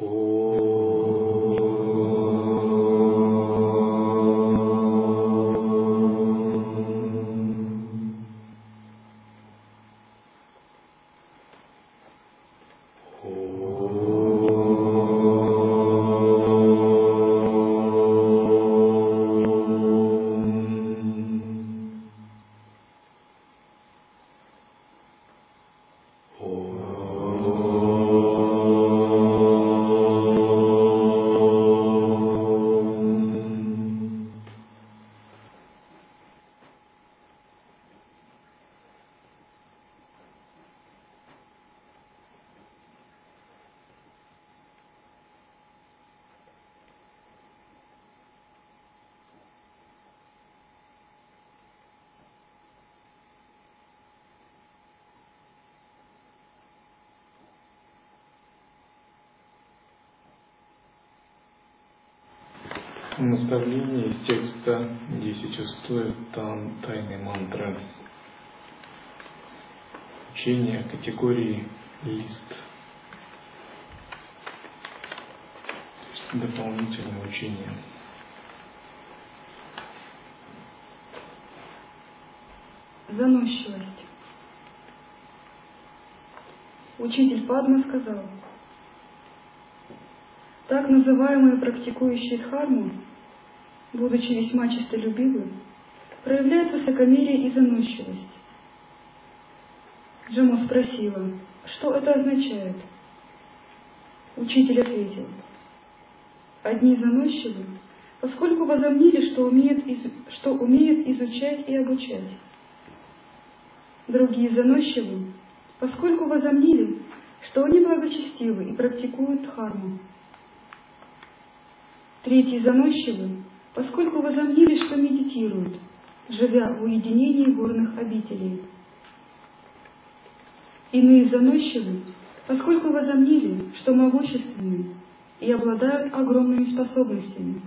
Oh. Наставление из текста «Десять устоев там тайной мантры». Учение категории лист. Дополнительное учение. Заносчивость. Учитель Падма сказал, так называемые практикующие дхарму будучи весьма честолюбивы, проявляет высокомерие и заносчивость. Джаму спросила, что это означает. Учитель ответил, одни заносчивы, поскольку возомнили, что умеют, из... что умеют изучать и обучать. Другие заносчивы, поскольку возомнили, что они благочестивы и практикуют дхарму. Третьи заносчивы, поскольку возомнили, что медитируют, живя в уединении горных обителей. Иные заносчивы, поскольку возомнили, что могущественны и обладают огромными способностями.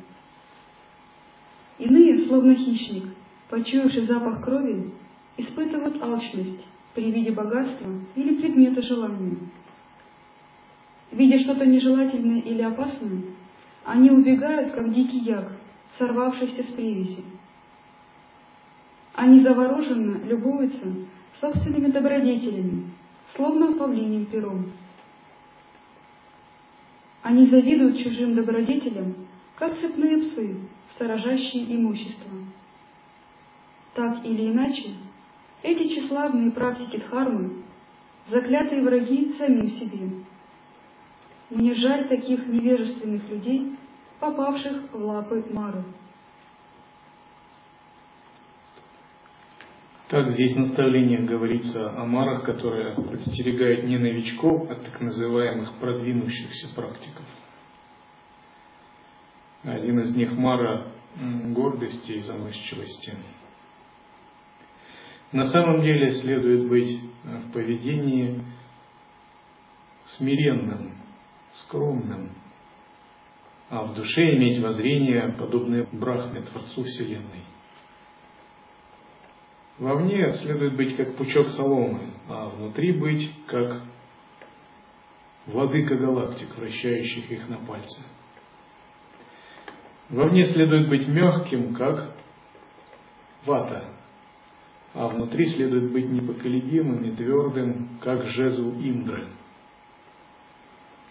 Иные, словно хищник, почуявший запах крови, испытывают алчность при виде богатства или предмета желания. Видя что-то нежелательное или опасное, они убегают, как дикий яг, сорвавшийся с привязи. Они завороженно любуются собственными добродетелями, словно павлиним пером. Они завидуют чужим добродетелям, как цепные псы, сторожащие имущество. Так или иначе, эти тщеславные практики дхармы – заклятые враги самим себе. Мне жаль таких невежественных людей, попавших в лапы Мары. Так здесь в наставлениях говорится о марах, которые подстерегают не новичков, а так называемых продвинувшихся практиков. Один из них мара гордости и заносчивости. На самом деле следует быть в поведении смиренным, скромным, а в душе иметь воззрение, подобное Брахме, Творцу Вселенной. Вовне следует быть как пучок соломы, а внутри быть как владыка галактик, вращающих их на пальце. Вовне следует быть мягким, как вата, а внутри следует быть непоколебимым и твердым, как жезл Индры,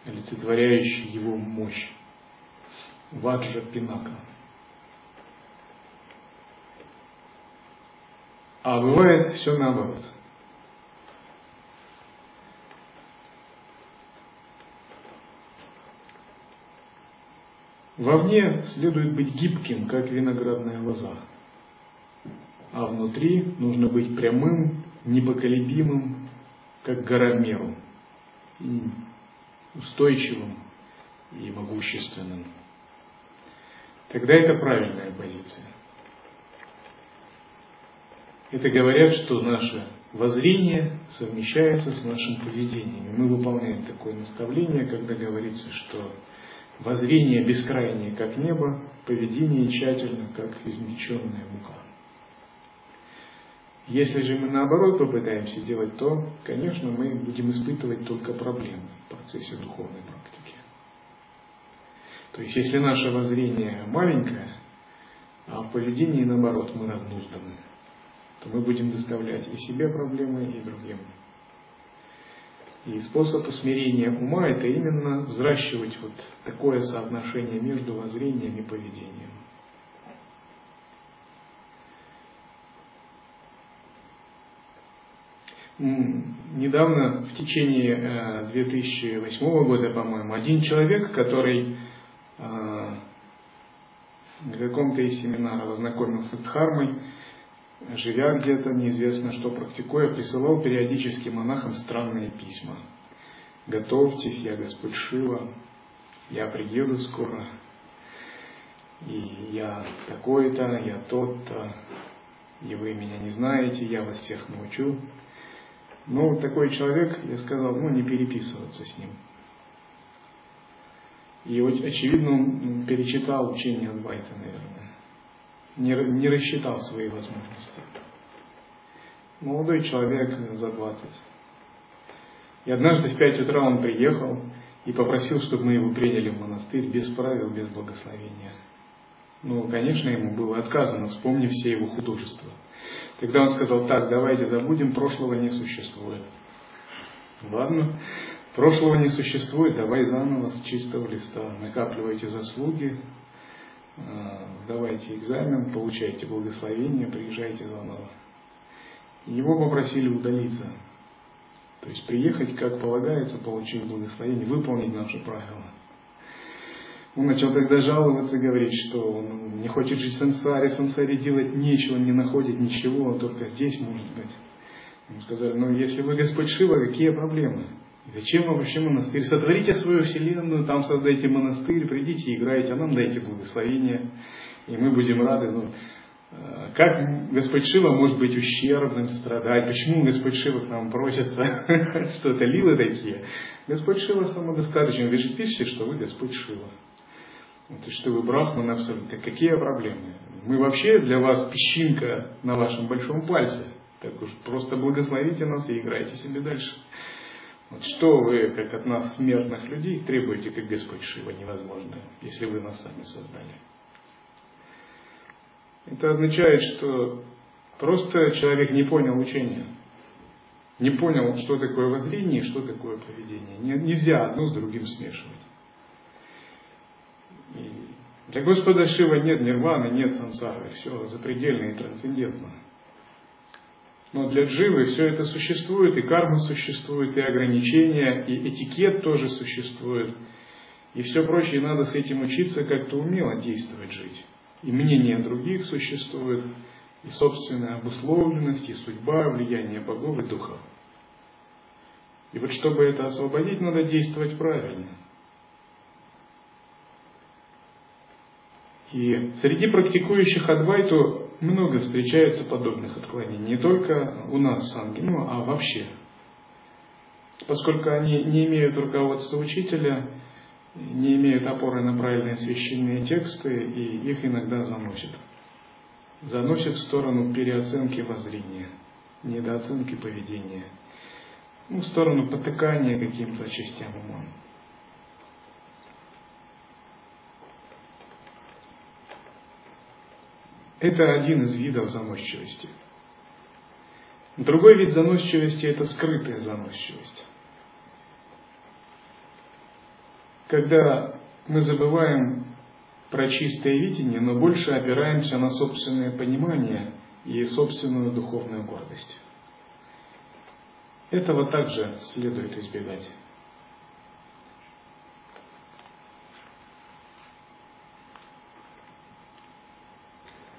олицетворяющий его мощь. Ваджа Пинака. А бывает все наоборот. Вовне следует быть гибким, как виноградная лоза, а внутри нужно быть прямым, непоколебимым, как гора Меру, устойчивым и могущественным тогда это правильная позиция. Это говорят, что наше воззрение совмещается с нашим поведением. И мы выполняем такое наставление, когда говорится, что воззрение бескрайнее, как небо, поведение тщательно, как измельченная мука. Если же мы наоборот попытаемся делать то, конечно, мы будем испытывать только проблемы в процессе духовной практики. То есть, если наше воззрение маленькое, а в поведении, наоборот, мы разнузданы, то мы будем доставлять и себе проблемы, и другим. И способ усмирения ума – это именно взращивать вот такое соотношение между воззрением и поведением. Недавно, в течение 2008 э, года, по-моему, один человек, который каком-то из семинаров ознакомился с Дхармой, живя где-то, неизвестно что практикуя, присылал периодически монахам странные письма. Готовьтесь, я Господь Шива, я приеду скоро, и я такой-то, я тот-то, и вы меня не знаете, я вас всех научу. Ну, такой человек, я сказал, ну, не переписываться с ним. И, очевидно, он перечитал учение Адвайта, наверное. Не, не рассчитал свои возможности. Молодой человек за 20. И однажды в 5 утра он приехал и попросил, чтобы мы его приняли в монастырь без правил, без благословения. Ну, конечно, ему было отказано, вспомнив все его художества. Тогда он сказал, так, давайте забудем, прошлого не существует. Ладно, прошлого не существует, давай заново с чистого листа. Накапливайте заслуги, а, сдавайте экзамен, получайте благословение, приезжайте заново. Его попросили удалиться. То есть приехать, как полагается, получить благословение, выполнить наши правила. Он начал тогда жаловаться, говорить, что он не хочет жить в сансаре, в сансаре делать нечего, не находит ничего, только здесь может быть. Ему сказали, ну если вы Господь Шива, какие проблемы? Зачем вам вообще монастырь? Сотворите свою вселенную, там создайте монастырь, придите, играйте, а нам дайте благословение, и мы будем рады. Ну, э, как Господь Шива может быть ущербным, страдать? Почему Господь Шива к нам просится? Что это лилы такие? Господь Шива самодостаточен. Вы же пишете, что вы Господь Шива. То что вы брахман абсолютно. Какие проблемы? Мы вообще для вас песчинка на вашем большом пальце. Так уж просто благословите нас и играйте себе дальше. Что вы, как от нас, смертных людей, требуете, как Господь Шива, невозможно, если вы нас сами создали. Это означает, что просто человек не понял учения. Не понял, что такое воззрение и что такое поведение. Нельзя одно с другим смешивать. Для Господа Шива нет нирваны, нет сансары, все запредельно и трансцендентно. Но для дживы все это существует, и карма существует, и ограничения, и этикет тоже существует, и все прочее, надо с этим учиться как-то умело действовать, жить. И мнение других существует, и собственная обусловленность, и судьба, влияние богов и духов. И вот чтобы это освободить, надо действовать правильно – И среди практикующих Адвайту много встречается подобных отклонений. Не только у нас в Сангину, а вообще. Поскольку они не имеют руководства учителя, не имеют опоры на правильные священные тексты, и их иногда заносят. Заносят в сторону переоценки воззрения, недооценки поведения, ну, в сторону потыкания каким-то частям ума. Это один из видов заносчивости. Другой вид заносчивости – это скрытая заносчивость. Когда мы забываем про чистое видение, но больше опираемся на собственное понимание и собственную духовную гордость. Этого также следует избегать.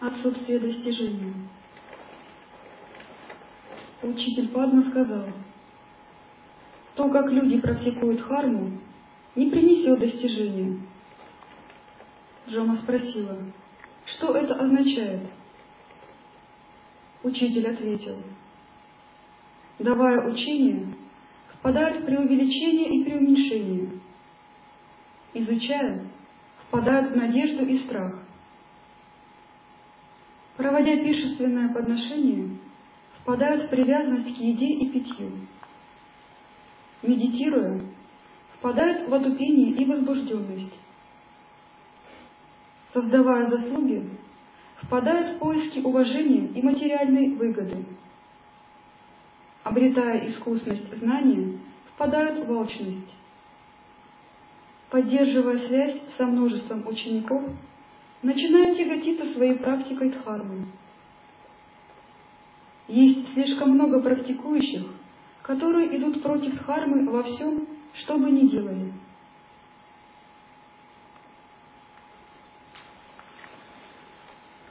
Отсутствие достижения. Учитель Падма сказал, то, как люди практикуют харму, не принесет достижения. Джома спросила, что это означает? Учитель ответил, давая учение, впадают в преувеличение и преуменьшение. Изучая, впадают в надежду и страх. Проводя пиршественное подношение, впадают в привязанность к еде и питью. Медитируя, впадают в отупение и возбужденность. создавая заслуги, впадают в поиски уважения и материальной выгоды. Обретая искусность знания, впадают в алчность. Поддерживая связь со множеством учеников, начинают тяготиться своей практикой дхармы. Есть слишком много практикующих, которые идут против дхармы во всем, что бы ни делали.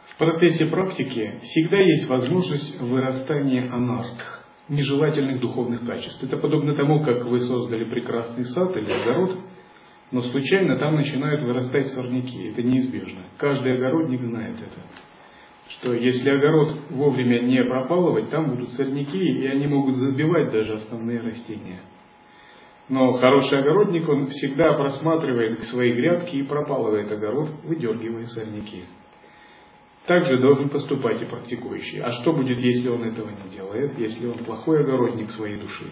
В процессе практики всегда есть возможность вырастания анартх, нежелательных духовных качеств. Это подобно тому, как вы создали прекрасный сад или огород, но случайно там начинают вырастать сорняки. Это неизбежно. Каждый огородник знает это. Что если огород вовремя не пропалывать, там будут сорняки, и они могут забивать даже основные растения. Но хороший огородник, он всегда просматривает свои грядки и пропалывает огород, выдергивая сорняки. Также должен поступать и практикующий. А что будет, если он этого не делает, если он плохой огородник своей души?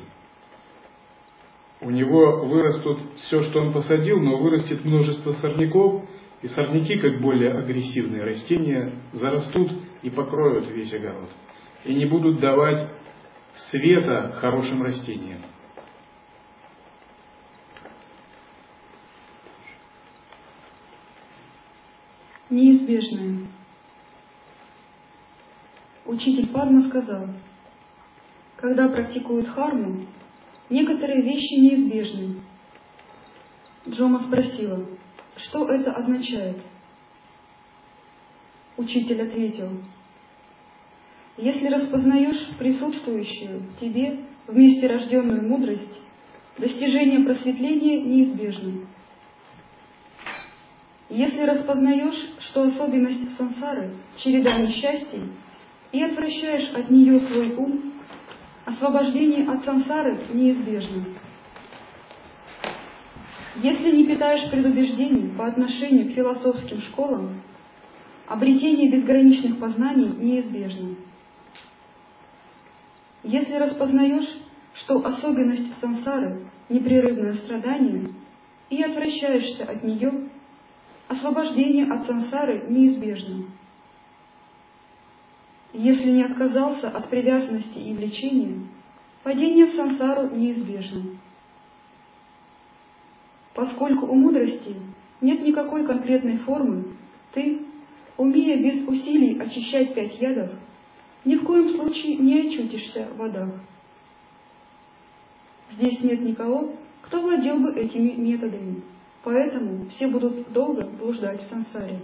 У него вырастут все, что он посадил, но вырастет множество сорняков, и сорняки, как более агрессивные растения, зарастут и покроют весь огород. И не будут давать света хорошим растениям. Неизбежное. Учитель Падма сказал, когда практикуют харму, некоторые вещи неизбежны. Джома спросила, что это означает? Учитель ответил, если распознаешь присутствующую в тебе вместе рожденную мудрость, достижение просветления неизбежно. Если распознаешь, что особенность сансары – череда несчастий, и отвращаешь от нее свой ум, освобождение от сансары неизбежно. Если не питаешь предубеждений по отношению к философским школам, обретение безграничных познаний неизбежно. Если распознаешь, что особенность сансары – непрерывное страдание, и отвращаешься от нее, освобождение от сансары неизбежно. Если не отказался от привязанности и влечения, падение в сансару неизбежно. Поскольку у мудрости нет никакой конкретной формы, ты, умея без усилий очищать пять ядов, ни в коем случае не очутишься в водах. Здесь нет никого, кто владел бы этими методами, поэтому все будут долго блуждать в сансаре.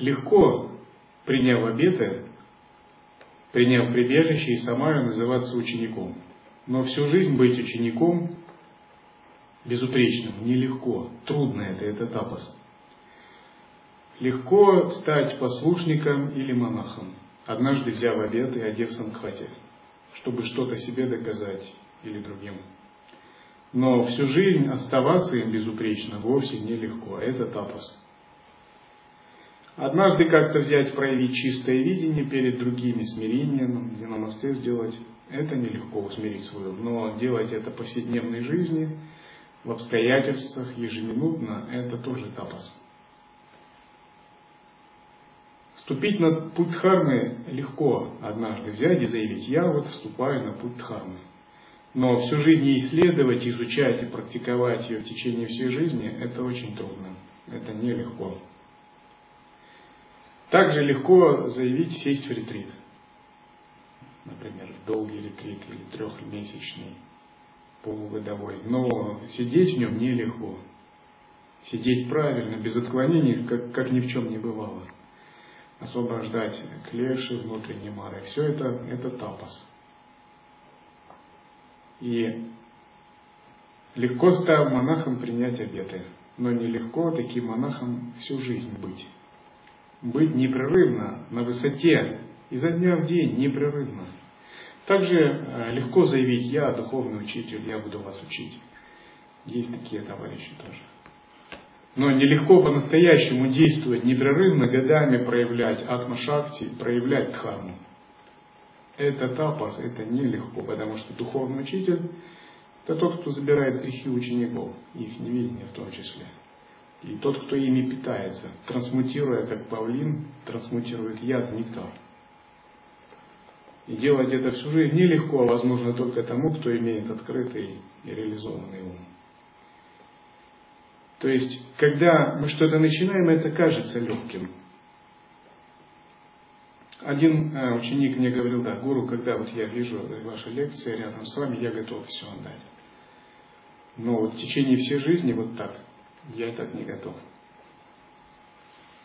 Легко, приняв обеты, приняв прибежище и самаю называться учеником. Но всю жизнь быть учеником безупречным нелегко, трудно это, это тапос. Легко стать послушником или монахом, однажды взяв обет и одев санкхати, чтобы что-то себе доказать или другим. Но всю жизнь оставаться им безупречно вовсе нелегко, это тапос. Однажды как-то взять, проявить чистое видение перед другими, смирение, намасте сделать, это нелегко усмирить свою. Но делать это в повседневной жизни, в обстоятельствах, ежеминутно, это тоже тапас. Вступить на путь дхармы легко однажды взять и заявить, я вот вступаю на путь дхармы. Но всю жизнь исследовать, изучать и практиковать ее в течение всей жизни, это очень трудно. Это нелегко. Также легко заявить сесть в ретрит. Например, в долгий ретрит или трехмесячный, полугодовой. Но сидеть в нем нелегко. Сидеть правильно, без отклонений, как, как ни в чем не бывало. Освобождать клеши, внутренние мары. Все это, это тапос. И легко став монахом принять обеты, но нелегко таким монахом всю жизнь быть быть непрерывно на высоте, изо дня в день непрерывно. Также э, легко заявить, я духовный учитель, я буду вас учить. Есть такие товарищи тоже. Но нелегко по-настоящему действовать непрерывно, годами проявлять атма-шакти, проявлять дхарму. это тапас, это нелегко, потому что духовный учитель – это тот, кто забирает грехи учеников, их неведение в том числе. И тот, кто ими питается, трансмутируя, как павлин, трансмутирует яд в нектар. И делать это всю жизнь нелегко, а возможно только тому, кто имеет открытый и реализованный ум. То есть, когда мы что-то начинаем, это кажется легким. Один э, ученик мне говорил, да, гуру, когда вот я вижу ваши лекции рядом с вами, я готов все отдать. Но вот в течение всей жизни вот так, я так не готов.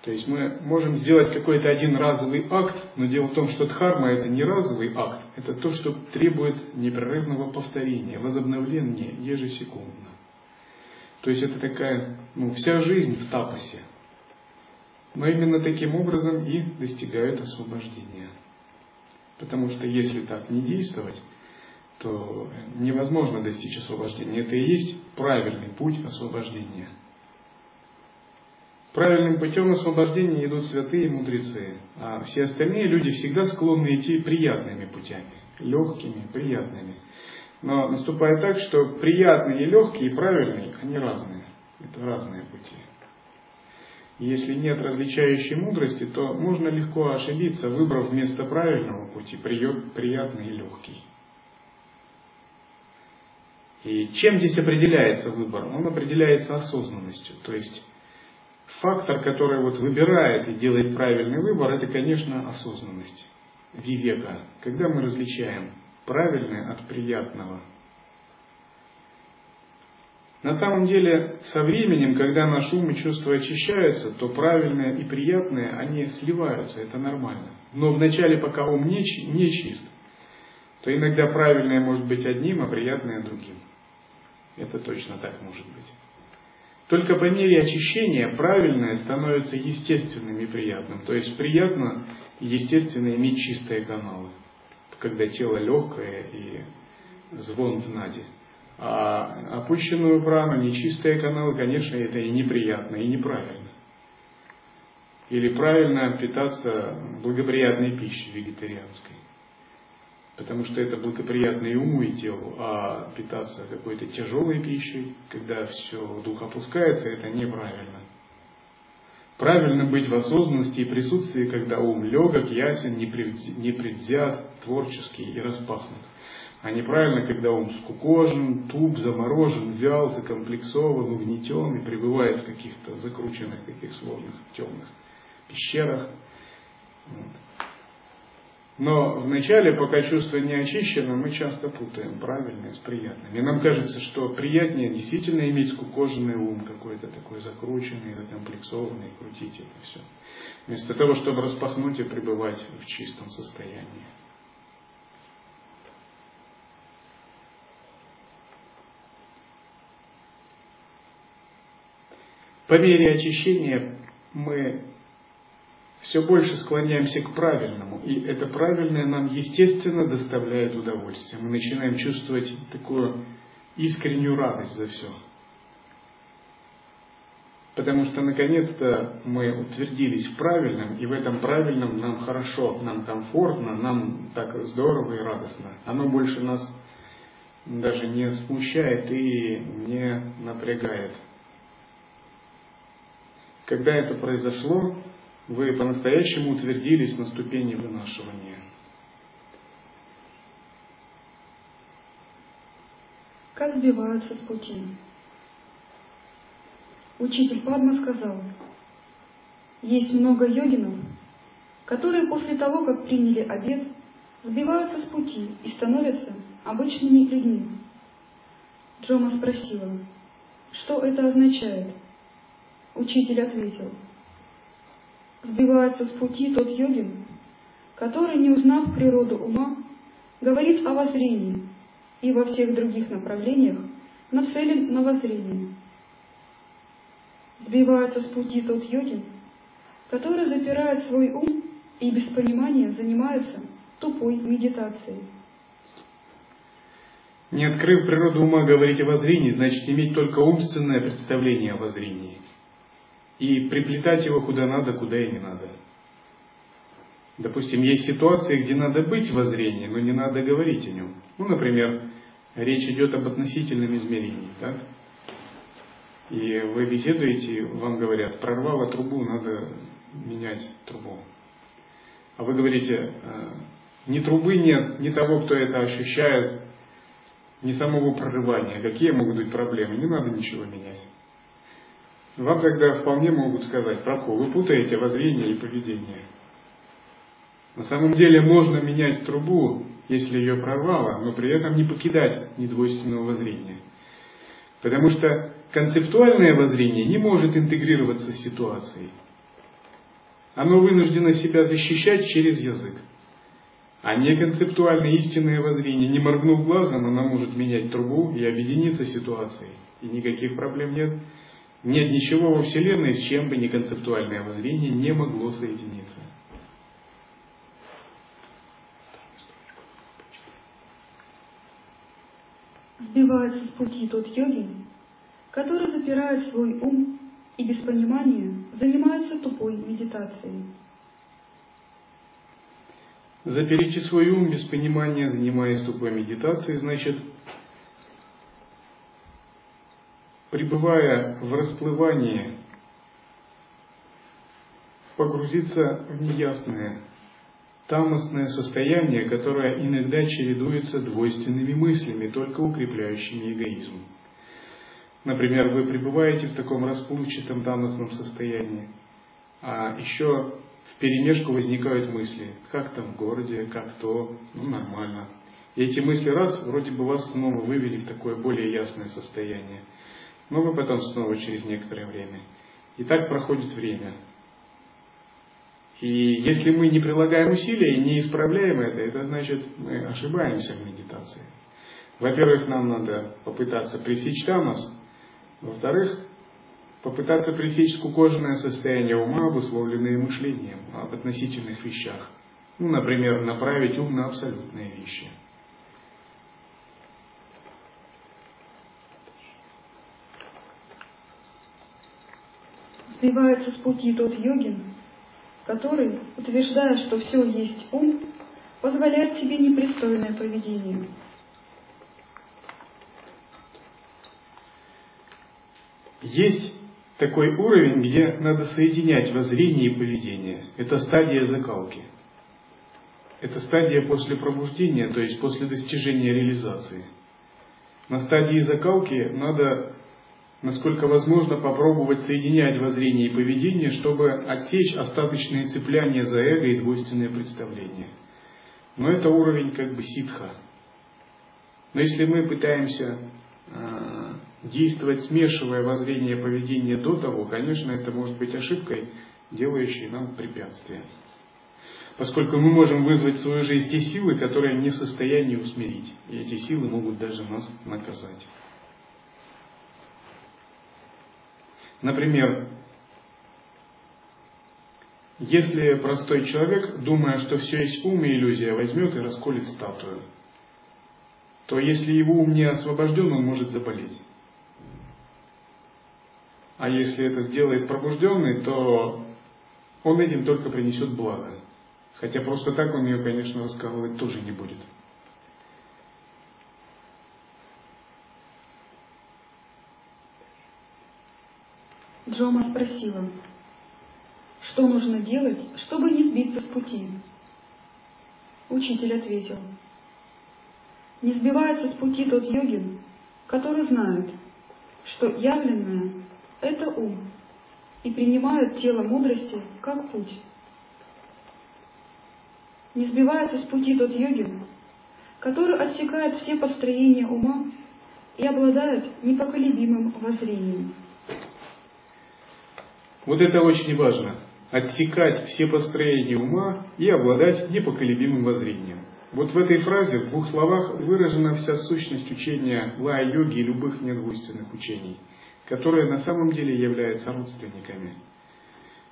То есть мы можем сделать какой-то один разовый акт, но дело в том, что дхарма это не разовый акт, это то, что требует непрерывного повторения, возобновления ежесекундно. То есть это такая, ну, вся жизнь в тапосе. Но именно таким образом и достигают освобождения. Потому что если так не действовать, то невозможно достичь освобождения. Это и есть правильный путь освобождения. Правильным путем освобождения идут святые мудрецы, а все остальные люди всегда склонны идти приятными путями, легкими, приятными. Но наступает так, что приятные, легкие и правильные, они разные. Это разные пути. Если нет различающей мудрости, то можно легко ошибиться, выбрав вместо правильного пути приятный и легкий. И чем здесь определяется выбор? Он определяется осознанностью. То есть фактор, который вот выбирает и делает правильный выбор, это, конечно, осознанность, вивека. Когда мы различаем правильное от приятного – на самом деле, со временем, когда наш ум и чувства очищаются, то правильное и приятное, они сливаются, это нормально. Но вначале, пока ум не, не чист, то иногда правильное может быть одним, а приятное другим. Это точно так может быть. Только по мере очищения правильное становится естественным и приятным. То есть приятно и естественно иметь чистые каналы, когда тело легкое и звон в наде. А опущенную прану, нечистые каналы, конечно, это и неприятно, и неправильно. Или правильно питаться благоприятной пищей вегетарианской. Потому что это благоприятно и уму, и телу, а питаться какой-то тяжелой пищей, когда все дух опускается, это неправильно. Правильно быть в осознанности и присутствии, когда ум легок, ясен, непредвзят, творческий и распахнут а неправильно, когда ум скукожен, туп, заморожен, вял, закомплексован, угнетен и пребывает в каких-то закрученных, таких сложных, темных пещерах. Вот. Но вначале, пока чувство не очищено, мы часто путаем правильное с приятным. И нам кажется, что приятнее действительно иметь скукоженный ум, какой-то такой закрученный, закомплексованный, крутить это все. Вместо того, чтобы распахнуть и пребывать в чистом состоянии. По мере очищения мы все больше склоняемся к правильному, и это правильное нам естественно доставляет удовольствие. Мы начинаем чувствовать такую искреннюю радость за все. Потому что наконец-то мы утвердились в правильном, и в этом правильном нам хорошо, нам комфортно, нам так здорово и радостно. Оно больше нас даже не смущает и не напрягает. Когда это произошло, вы по-настоящему утвердились на ступени вынашивания. Как сбиваются с пути? Учитель Падма сказал, есть много йогинов, которые после того, как приняли обед, сбиваются с пути и становятся обычными людьми. Джома спросила, что это означает – Учитель ответил, сбивается с пути тот йогин, который, не узнав природу ума, говорит о воззрении и во всех других направлениях нацелен на воззрение. Сбивается с пути тот йогин, который запирает свой ум и без понимания занимается тупой медитацией. Не открыв природу ума говорить о воззрении, значит иметь только умственное представление о воззрении и приплетать его куда надо, куда и не надо. Допустим, есть ситуации, где надо быть в воззрении, но не надо говорить о нем. Ну, например, речь идет об относительном измерении. Так? И вы беседуете, вам говорят, прорвало трубу, надо менять трубу. А вы говорите, «Э, ни трубы нет, ни того, кто это ощущает, ни самого прорывания. Какие могут быть проблемы? Не надо ничего менять. Вам тогда вполне могут сказать, Прабху, вы путаете воззрение и поведение. На самом деле можно менять трубу, если ее прорвало, но при этом не покидать недвойственного воззрения. Потому что концептуальное воззрение не может интегрироваться с ситуацией. Оно вынуждено себя защищать через язык. А не концептуальное истинное воззрение, не моргнув глазом, она может менять трубу и объединиться с ситуацией. И никаких проблем нет. Нет ничего во Вселенной, с чем бы неконцептуальное воззрение не могло соединиться. Сбивается с пути тот йоги, который запирает свой ум и без понимания занимается тупой медитацией. Заперите свой ум без понимания, занимаясь тупой медитацией, значит, пребывая в расплывании, погрузиться в неясное, тамостное состояние, которое иногда чередуется двойственными мыслями, только укрепляющими эгоизм. Например, вы пребываете в таком расплывчатом тамостном состоянии, а еще в перемешку возникают мысли, как там в городе, как то, ну нормально. И эти мысли раз, вроде бы вас снова вывели в такое более ясное состояние. Но вы потом снова через некоторое время. И так проходит время. И если мы не прилагаем усилия и не исправляем это, это значит, мы ошибаемся в медитации. Во-первых, нам надо попытаться пресечь тамос. Во-вторых, попытаться пресечь скукоженное состояние ума, обусловленное мышлением об относительных вещах. Ну, например, направить ум на абсолютные вещи. Сбивается с пути тот йогин, который, утверждая, что все есть ум, позволяет себе непристойное поведение. Есть такой уровень, где надо соединять воззрение и поведение. Это стадия закалки. Это стадия после пробуждения, то есть после достижения реализации. На стадии закалки надо, насколько возможно, попробовать соединять воззрение и поведение, чтобы отсечь остаточные цепляния за эго и двойственные представления. Но это уровень как бы ситха. Но если мы пытаемся а, действовать, смешивая воззрение и поведение до того, конечно, это может быть ошибкой, делающей нам препятствия. Поскольку мы можем вызвать в свою жизнь те силы, которые не в состоянии усмирить. И эти силы могут даже нас наказать. Например, если простой человек, думая, что все есть ум и иллюзия, возьмет и расколет статую, то если его ум не освобожден, он может заболеть. А если это сделает пробужденный, то он этим только принесет благо. Хотя просто так он ее, конечно, раскалывать тоже не будет. Джома спросила, что нужно делать, чтобы не сбиться с пути? Учитель ответил, не сбивается с пути тот йогин, который знает, что явленное это ум, и принимают тело мудрости как путь. Не сбивается с пути тот йогин, который отсекает все построения ума и обладает непоколебимым воззрением. Вот это очень важно. Отсекать все построения ума и обладать непоколебимым воззрением. Вот в этой фразе, в двух словах, выражена вся сущность учения лая-йоги и любых недвойственных учений – которые на самом деле являются родственниками.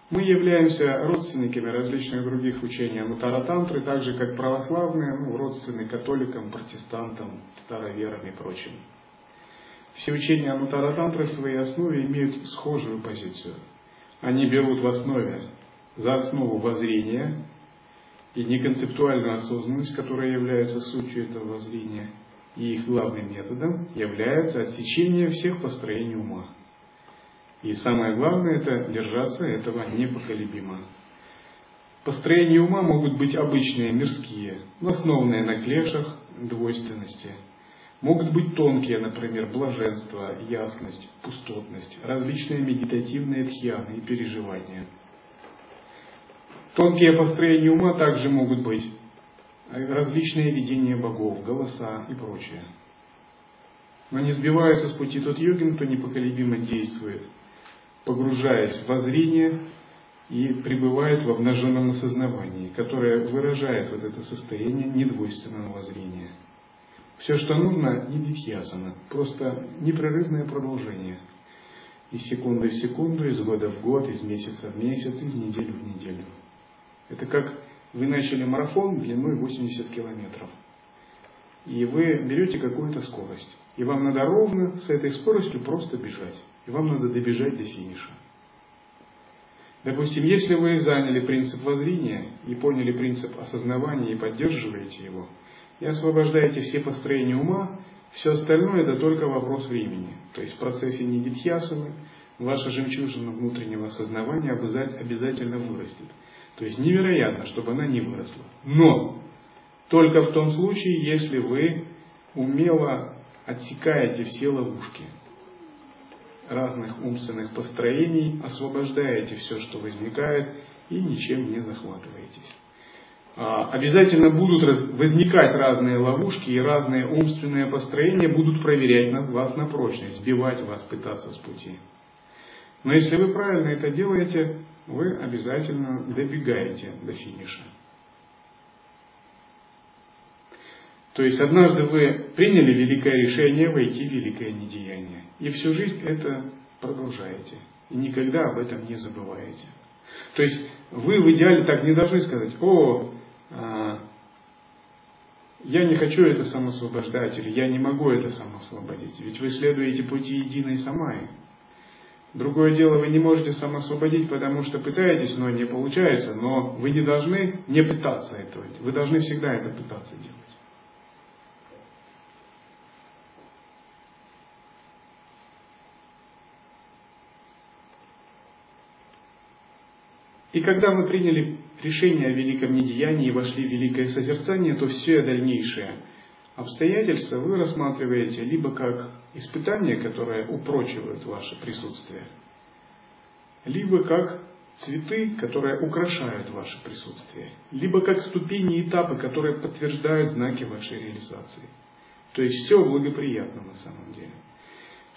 Мы являемся родственниками различных других учений Анутара-тантры, так же как православные, ну, родственны католикам, протестантам, староверам и прочим. Все учения Анутара-тантры в своей основе имеют схожую позицию. Они берут в основе за основу воззрения и неконцептуальную осознанность, которая является сутью этого воззрения, и их главным методом является отсечение всех построений ума. И самое главное это держаться этого непоколебимо. Построения ума могут быть обычные, мирские, основанные на клешах двойственности. Могут быть тонкие, например, блаженство, ясность, пустотность, различные медитативные тхьяны и переживания. Тонкие построения ума также могут быть различные видения богов, голоса и прочее. Но не сбивается с пути тот йогин, кто непоколебимо действует, погружаясь в воззрение и пребывает в обнаженном осознавании, которое выражает вот это состояние недвойственного зрения. Все, что нужно, не дитьясана, просто непрерывное продолжение. Из секунды в секунду, из года в год, из месяца в месяц, из недели в неделю. Это как вы начали марафон длиной 80 километров. И вы берете какую-то скорость. И вам надо ровно с этой скоростью просто бежать. И вам надо добежать до финиша. Допустим, если вы заняли принцип воззрения и поняли принцип осознавания и поддерживаете его, и освобождаете все построения ума, все остальное это только вопрос времени. То есть в процессе нидитьясаны ваша жемчужина внутреннего осознавания обязательно вырастет. То есть невероятно, чтобы она не выросла. Но только в том случае, если вы умело отсекаете все ловушки разных умственных построений, освобождаете все, что возникает, и ничем не захватываетесь. А, обязательно будут возникать разные ловушки и разные умственные построения будут проверять вас на прочность, сбивать вас, пытаться с пути. Но если вы правильно это делаете, вы обязательно добегаете до финиша. То есть однажды вы приняли великое решение войти в великое недеяние. И всю жизнь это продолжаете. И никогда об этом не забываете. То есть вы в идеале так не должны сказать, о, я не хочу это самосвобождать, или я не могу это самосвободить. Ведь вы следуете пути единой самай. Другое дело, вы не можете самосвободить, потому что пытаетесь, но не получается, но вы не должны не пытаться этого. Вы должны всегда это пытаться делать. И когда мы приняли решение о великом недеянии и вошли в великое созерцание, то все дальнейшие обстоятельства вы рассматриваете либо как испытания, которые упрочивают ваше присутствие, либо как цветы, которые украшают ваше присутствие, либо как ступени и этапы, которые подтверждают знаки вашей реализации. То есть все благоприятно на самом деле.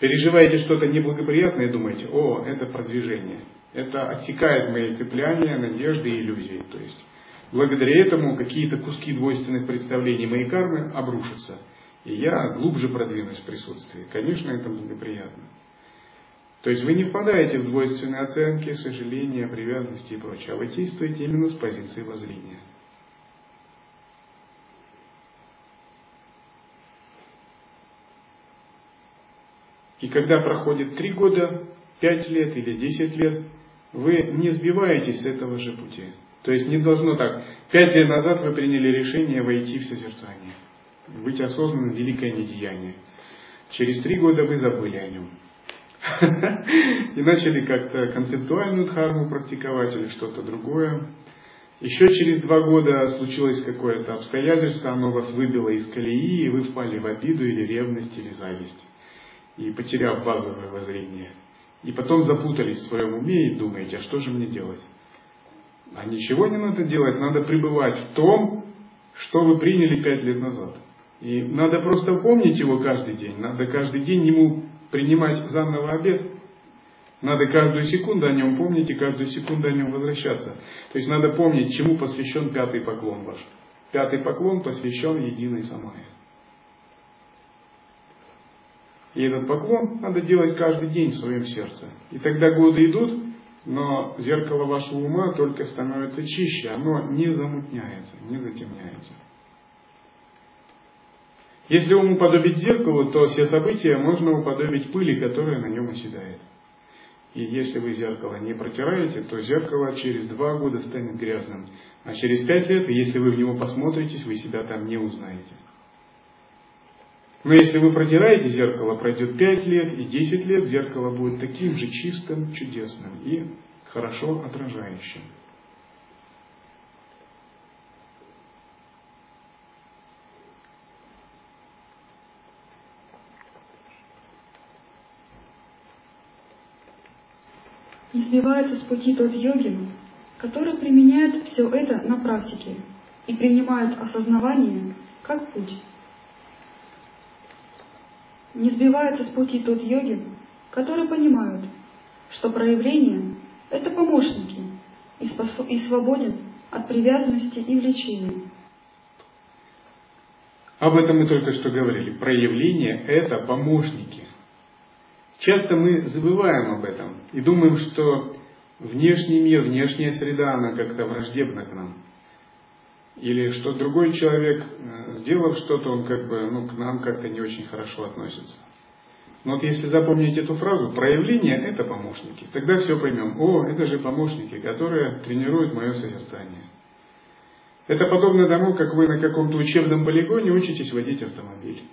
Переживаете что-то неблагоприятное и думаете, о, это продвижение. Это отсекает мои цепляния, надежды и иллюзии. То есть благодаря этому какие-то куски двойственных представлений моей кармы обрушатся. И я глубже продвинусь в присутствии. Конечно, это благоприятно. То есть вы не впадаете в двойственные оценки, сожаления, привязанности и прочее, а вы действуете именно с позиции воззрения. И когда проходит три года, пять лет или десять лет, вы не сбиваетесь с этого же пути. То есть не должно так. Пять лет назад вы приняли решение войти в созерцание. Быть осознанным – великое недеяние. Через три года вы забыли о нем. И начали как-то концептуальную дхарму практиковать или что-то другое. Еще через два года случилось какое-то обстоятельство, оно вас выбило из колеи, и вы впали в обиду или ревность или зависть. И потеряв базовое воззрение. И потом запутались в своем уме и думаете, а что же мне делать? А ничего не надо делать, надо пребывать в том, что вы приняли пять лет назад. И надо просто помнить его каждый день. Надо каждый день ему принимать заново обед. Надо каждую секунду о нем помнить и каждую секунду о нем возвращаться. То есть надо помнить, чему посвящен пятый поклон ваш. Пятый поклон посвящен единой Самае. И этот поклон надо делать каждый день в своем сердце. И тогда годы идут, но зеркало вашего ума только становится чище, оно не замутняется, не затемняется. Если ум уподобить зеркалу, то все события можно уподобить пыли, которая на нем оседает. И если вы зеркало не протираете, то зеркало через два года станет грязным. А через пять лет, если вы в него посмотритесь, вы себя там не узнаете. Но если вы протираете зеркало, пройдет пять лет и десять лет, зеркало будет таким же чистым, чудесным и хорошо отражающим. Не сбивается с пути тот йогин, который применяет все это на практике и принимает осознавание как путь. Не сбивается с пути тот йогин, который понимает, что проявление — это помощники и, способ, и свободен от привязанности и влечения. Об этом мы только что говорили. Проявление – это помощники. Часто мы забываем об этом и думаем, что внешний мир, внешняя среда, она как-то враждебна к нам. Или что другой человек, э, сделав что-то, он как бы ну, к нам как-то не очень хорошо относится. Но вот если запомнить эту фразу, проявление – это помощники, тогда все поймем. О, это же помощники, которые тренируют мое созерцание. Это подобно тому, как вы на каком-то учебном полигоне учитесь водить автомобиль.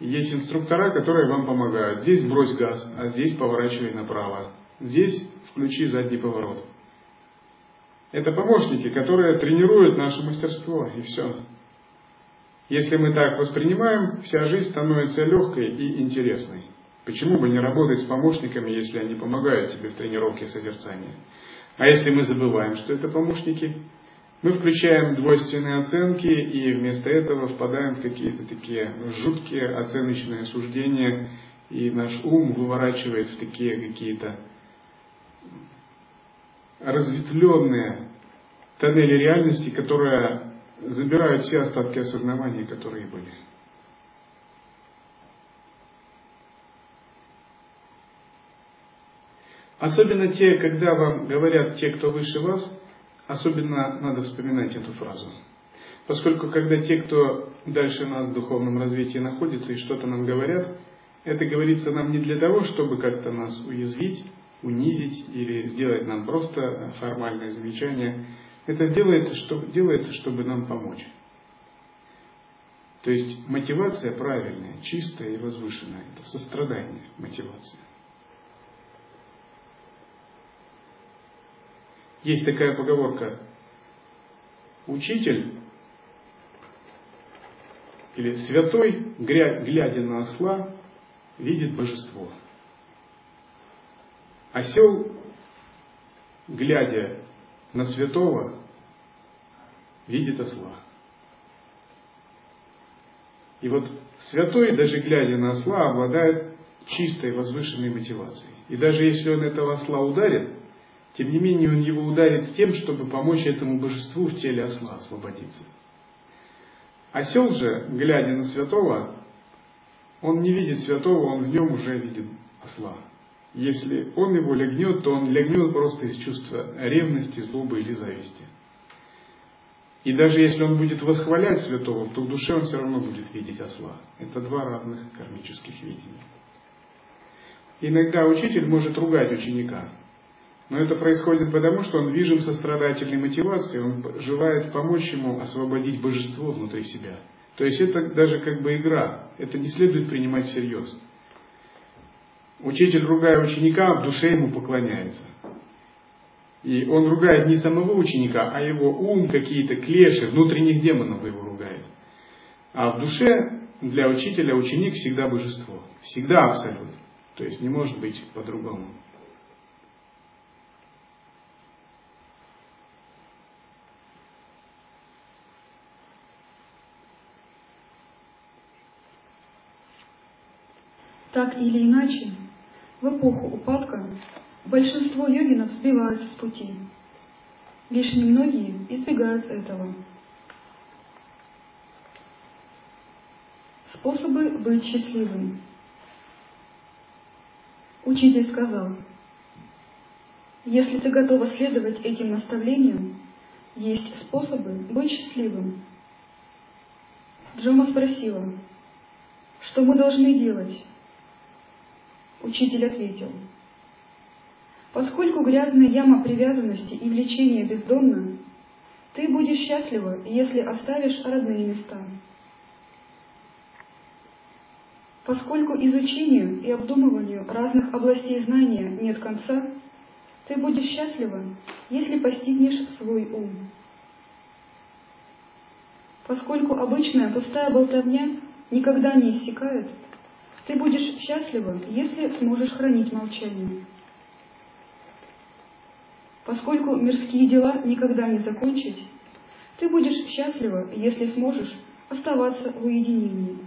Есть инструктора, которые вам помогают. Здесь брось газ, а здесь поворачивай направо. Здесь включи задний поворот. Это помощники, которые тренируют наше мастерство, и все. Если мы так воспринимаем, вся жизнь становится легкой и интересной. Почему бы не работать с помощниками, если они помогают тебе в тренировке созерцания? А если мы забываем, что это помощники, мы включаем двойственные оценки и вместо этого впадаем в какие-то такие жуткие оценочные суждения, и наш ум выворачивает в такие какие-то разветвленные тоннели реальности, которые забирают все остатки осознавания, которые были. Особенно те, когда вам говорят те, кто выше вас, Особенно надо вспоминать эту фразу. Поскольку когда те, кто дальше нас в духовном развитии находится и что-то нам говорят, это говорится нам не для того, чтобы как-то нас уязвить, унизить или сделать нам просто формальное замечание. Это делается, чтобы, делается, чтобы нам помочь. То есть мотивация правильная, чистая и возвышенная. Это сострадание мотивация. Есть такая поговорка. Учитель или святой, глядя на осла, видит божество. Осел, глядя на святого, видит осла. И вот святой, даже глядя на осла, обладает чистой возвышенной мотивацией. И даже если он этого осла ударит, тем не менее, он его ударит с тем, чтобы помочь этому божеству в теле осла освободиться. Осел же, глядя на святого, он не видит святого, он в нем уже видит осла. Если он его легнет, то он легнет просто из чувства ревности, злобы или зависти. И даже если он будет восхвалять святого, то в душе он все равно будет видеть осла. Это два разных кармических видения. Иногда учитель может ругать ученика, но это происходит потому, что он движим сострадательной мотивацией, он желает помочь ему освободить божество внутри себя. То есть это даже как бы игра, это не следует принимать всерьез. Учитель, ругая ученика, в душе ему поклоняется. И он ругает не самого ученика, а его ум, какие-то клеши, внутренних демонов его ругает. А в душе для учителя ученик всегда божество. Всегда абсолют. То есть не может быть по-другому. Так или иначе, в эпоху упадка большинство йогинов сбиваются с пути. Лишь немногие избегают этого. Способы быть счастливым. Учитель сказал, если ты готова следовать этим наставлениям, есть способы быть счастливым. Джома спросила, что мы должны делать? Учитель ответил, Поскольку грязная яма привязанности и влечения бездомна, ты будешь счастлива, если оставишь родные места. Поскольку изучению и обдумыванию разных областей знания нет конца, ты будешь счастлива, если постигнешь свой ум. Поскольку обычная пустая болтовня никогда не иссякает, ты будешь счастлива, если сможешь хранить молчание. Поскольку мирские дела никогда не закончить, ты будешь счастлива, если сможешь оставаться в уединении.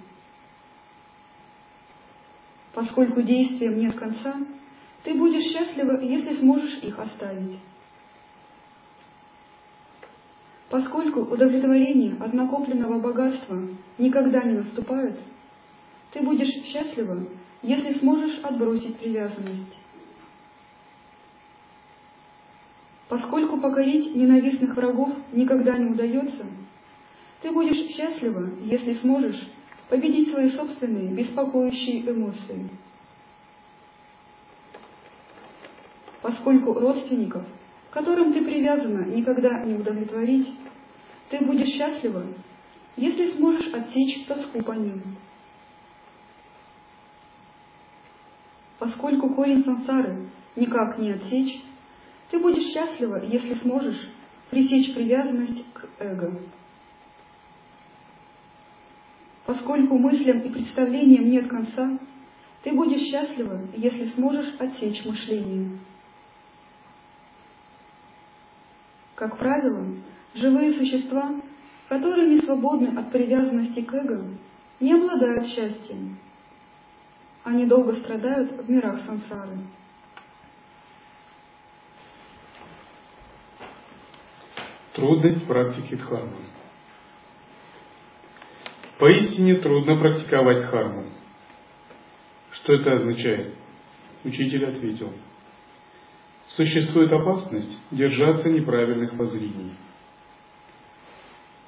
Поскольку действиям нет конца, ты будешь счастлива, если сможешь их оставить. Поскольку удовлетворение от накопленного богатства никогда не наступает, ты будешь счастлива, если сможешь отбросить привязанность. Поскольку покорить ненавистных врагов никогда не удается, ты будешь счастлива, если сможешь победить свои собственные беспокоящие эмоции. Поскольку родственников, которым ты привязана, никогда не удовлетворить, ты будешь счастлива, если сможешь отсечь тоску по ним. Поскольку корень сансары никак не отсечь, ты будешь счастлива, если сможешь пресечь привязанность к эго. Поскольку мыслям и представлениям нет конца, ты будешь счастлива, если сможешь отсечь мышление. Как правило, живые существа, которые не свободны от привязанности к эго, не обладают счастьем. Они долго страдают в мирах сансары. Трудность практики дхармы. Поистине трудно практиковать дхарму. Что это означает? Учитель ответил. Существует опасность держаться неправильных воззрений.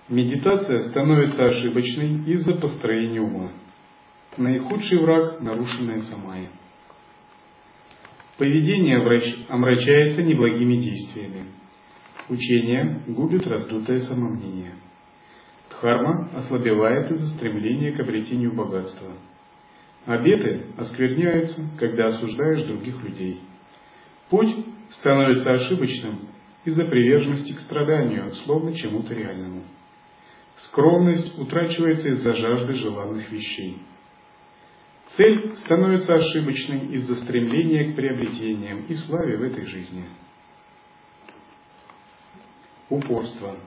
Медитация становится ошибочной из-за построения ума. Наихудший враг – нарушенная самая. Поведение омрачается неблагими действиями. Учение губит раздутое самомнение. Дхарма ослабевает из-за стремления к обретению богатства. Обеты оскверняются, когда осуждаешь других людей. Путь становится ошибочным из-за приверженности к страданию, словно чему-то реальному. Скромность утрачивается из-за жажды желанных вещей. Цель становится ошибочной из-за стремления к приобретениям и славе в этой жизни упорство.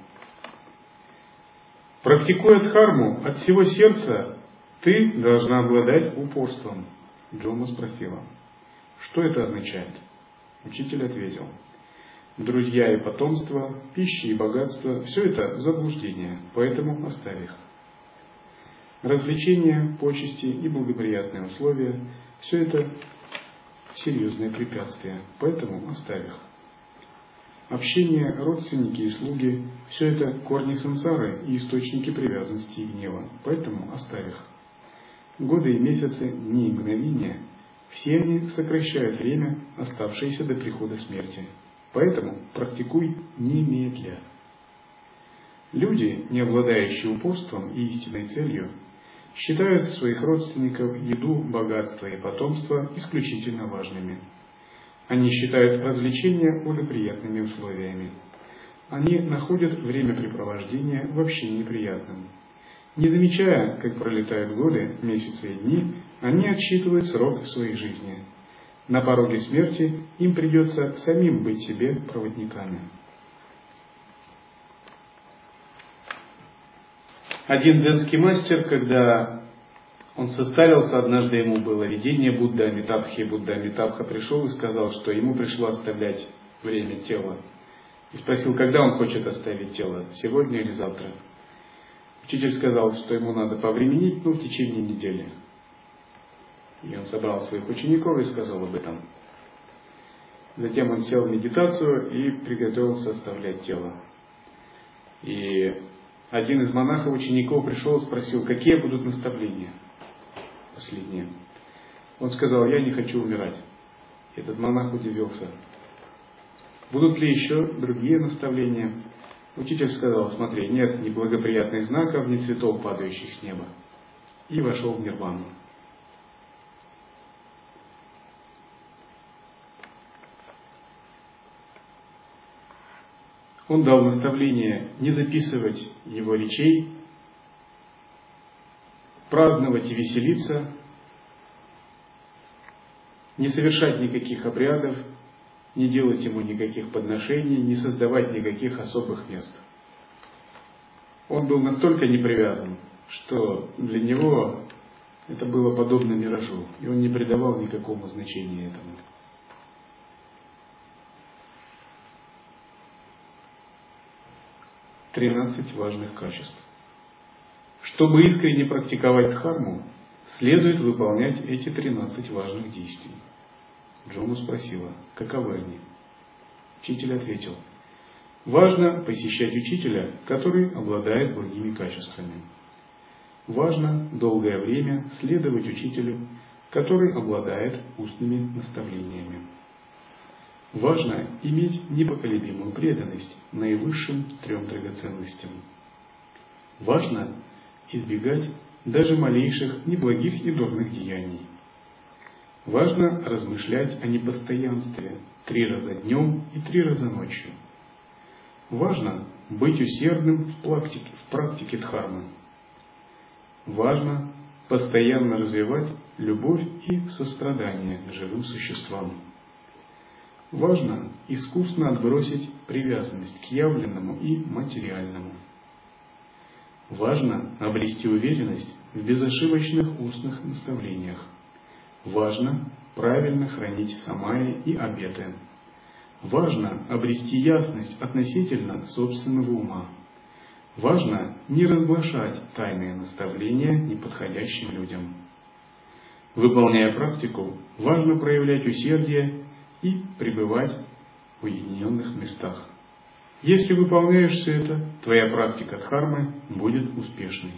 Практикуя дхарму от всего сердца, ты должна обладать упорством. Джома спросила, что это означает? Учитель ответил, друзья и потомство, пища и богатство – все это заблуждение, поэтому оставь их. Развлечения, почести и благоприятные условия – все это серьезные препятствия, поэтому оставь их. Общение, родственники и слуги – все это корни сансары и источники привязанности и гнева, поэтому оставь их. Годы и месяцы, дни и мгновения – все они сокращают время, оставшееся до прихода смерти. Поэтому практикуй немедля. Люди, не обладающие упорством и истинной целью, считают своих родственников, еду, богатство и потомство исключительно важными – они считают развлечения благоприятными условиями. Они находят времяпрепровождение вообще неприятным. Не замечая, как пролетают годы, месяцы и дни, они отсчитывают срок своей жизни. На пороге смерти им придется самим быть себе проводниками. Один дзенский мастер, когда он состарился, однажды ему было видение Будда Амитабхи, Будда Амитабха пришел и сказал, что ему пришло оставлять время тела. И спросил, когда он хочет оставить тело, сегодня или завтра. Учитель сказал, что ему надо повременить, ну, в течение недели. И он собрал своих учеников и сказал об этом. Затем он сел в медитацию и приготовился оставлять тело. И один из монахов учеников пришел и спросил, какие будут наставления – последнее. Он сказал, я не хочу умирать. Этот монах удивился. Будут ли еще другие наставления? Учитель сказал, смотри, нет ни благоприятных знаков, ни цветов, падающих с неба. И вошел в нирвану. Он дал наставление не записывать его речей, праздновать и веселиться, не совершать никаких обрядов, не делать ему никаких подношений, не создавать никаких особых мест. Он был настолько не привязан, что для него это было подобно миражу, и он не придавал никакого значения этому. Тринадцать важных качеств. Чтобы искренне практиковать дхарму, следует выполнять эти тринадцать важных действий. Джону спросила, каковы они. Учитель ответил, важно посещать учителя, который обладает благими качествами. Важно долгое время следовать учителю, который обладает устными наставлениями. Важно иметь непоколебимую преданность наивысшим трем драгоценностям. Важно избегать даже малейших неблагих и дурных деяний – Важно размышлять о непостоянстве три раза днем и три раза ночью. Важно быть усердным в практике, в практике дхармы. Важно постоянно развивать любовь и сострадание живым существам. Важно искусно отбросить привязанность к явленному и материальному. Важно обрести уверенность в безошибочных устных наставлениях – Важно правильно хранить самаи и обеты. Важно обрести ясность относительно собственного ума. Важно не разглашать тайные наставления неподходящим людям. Выполняя практику, важно проявлять усердие и пребывать в уединенных местах. Если выполняешь все это, твоя практика дхармы будет успешной.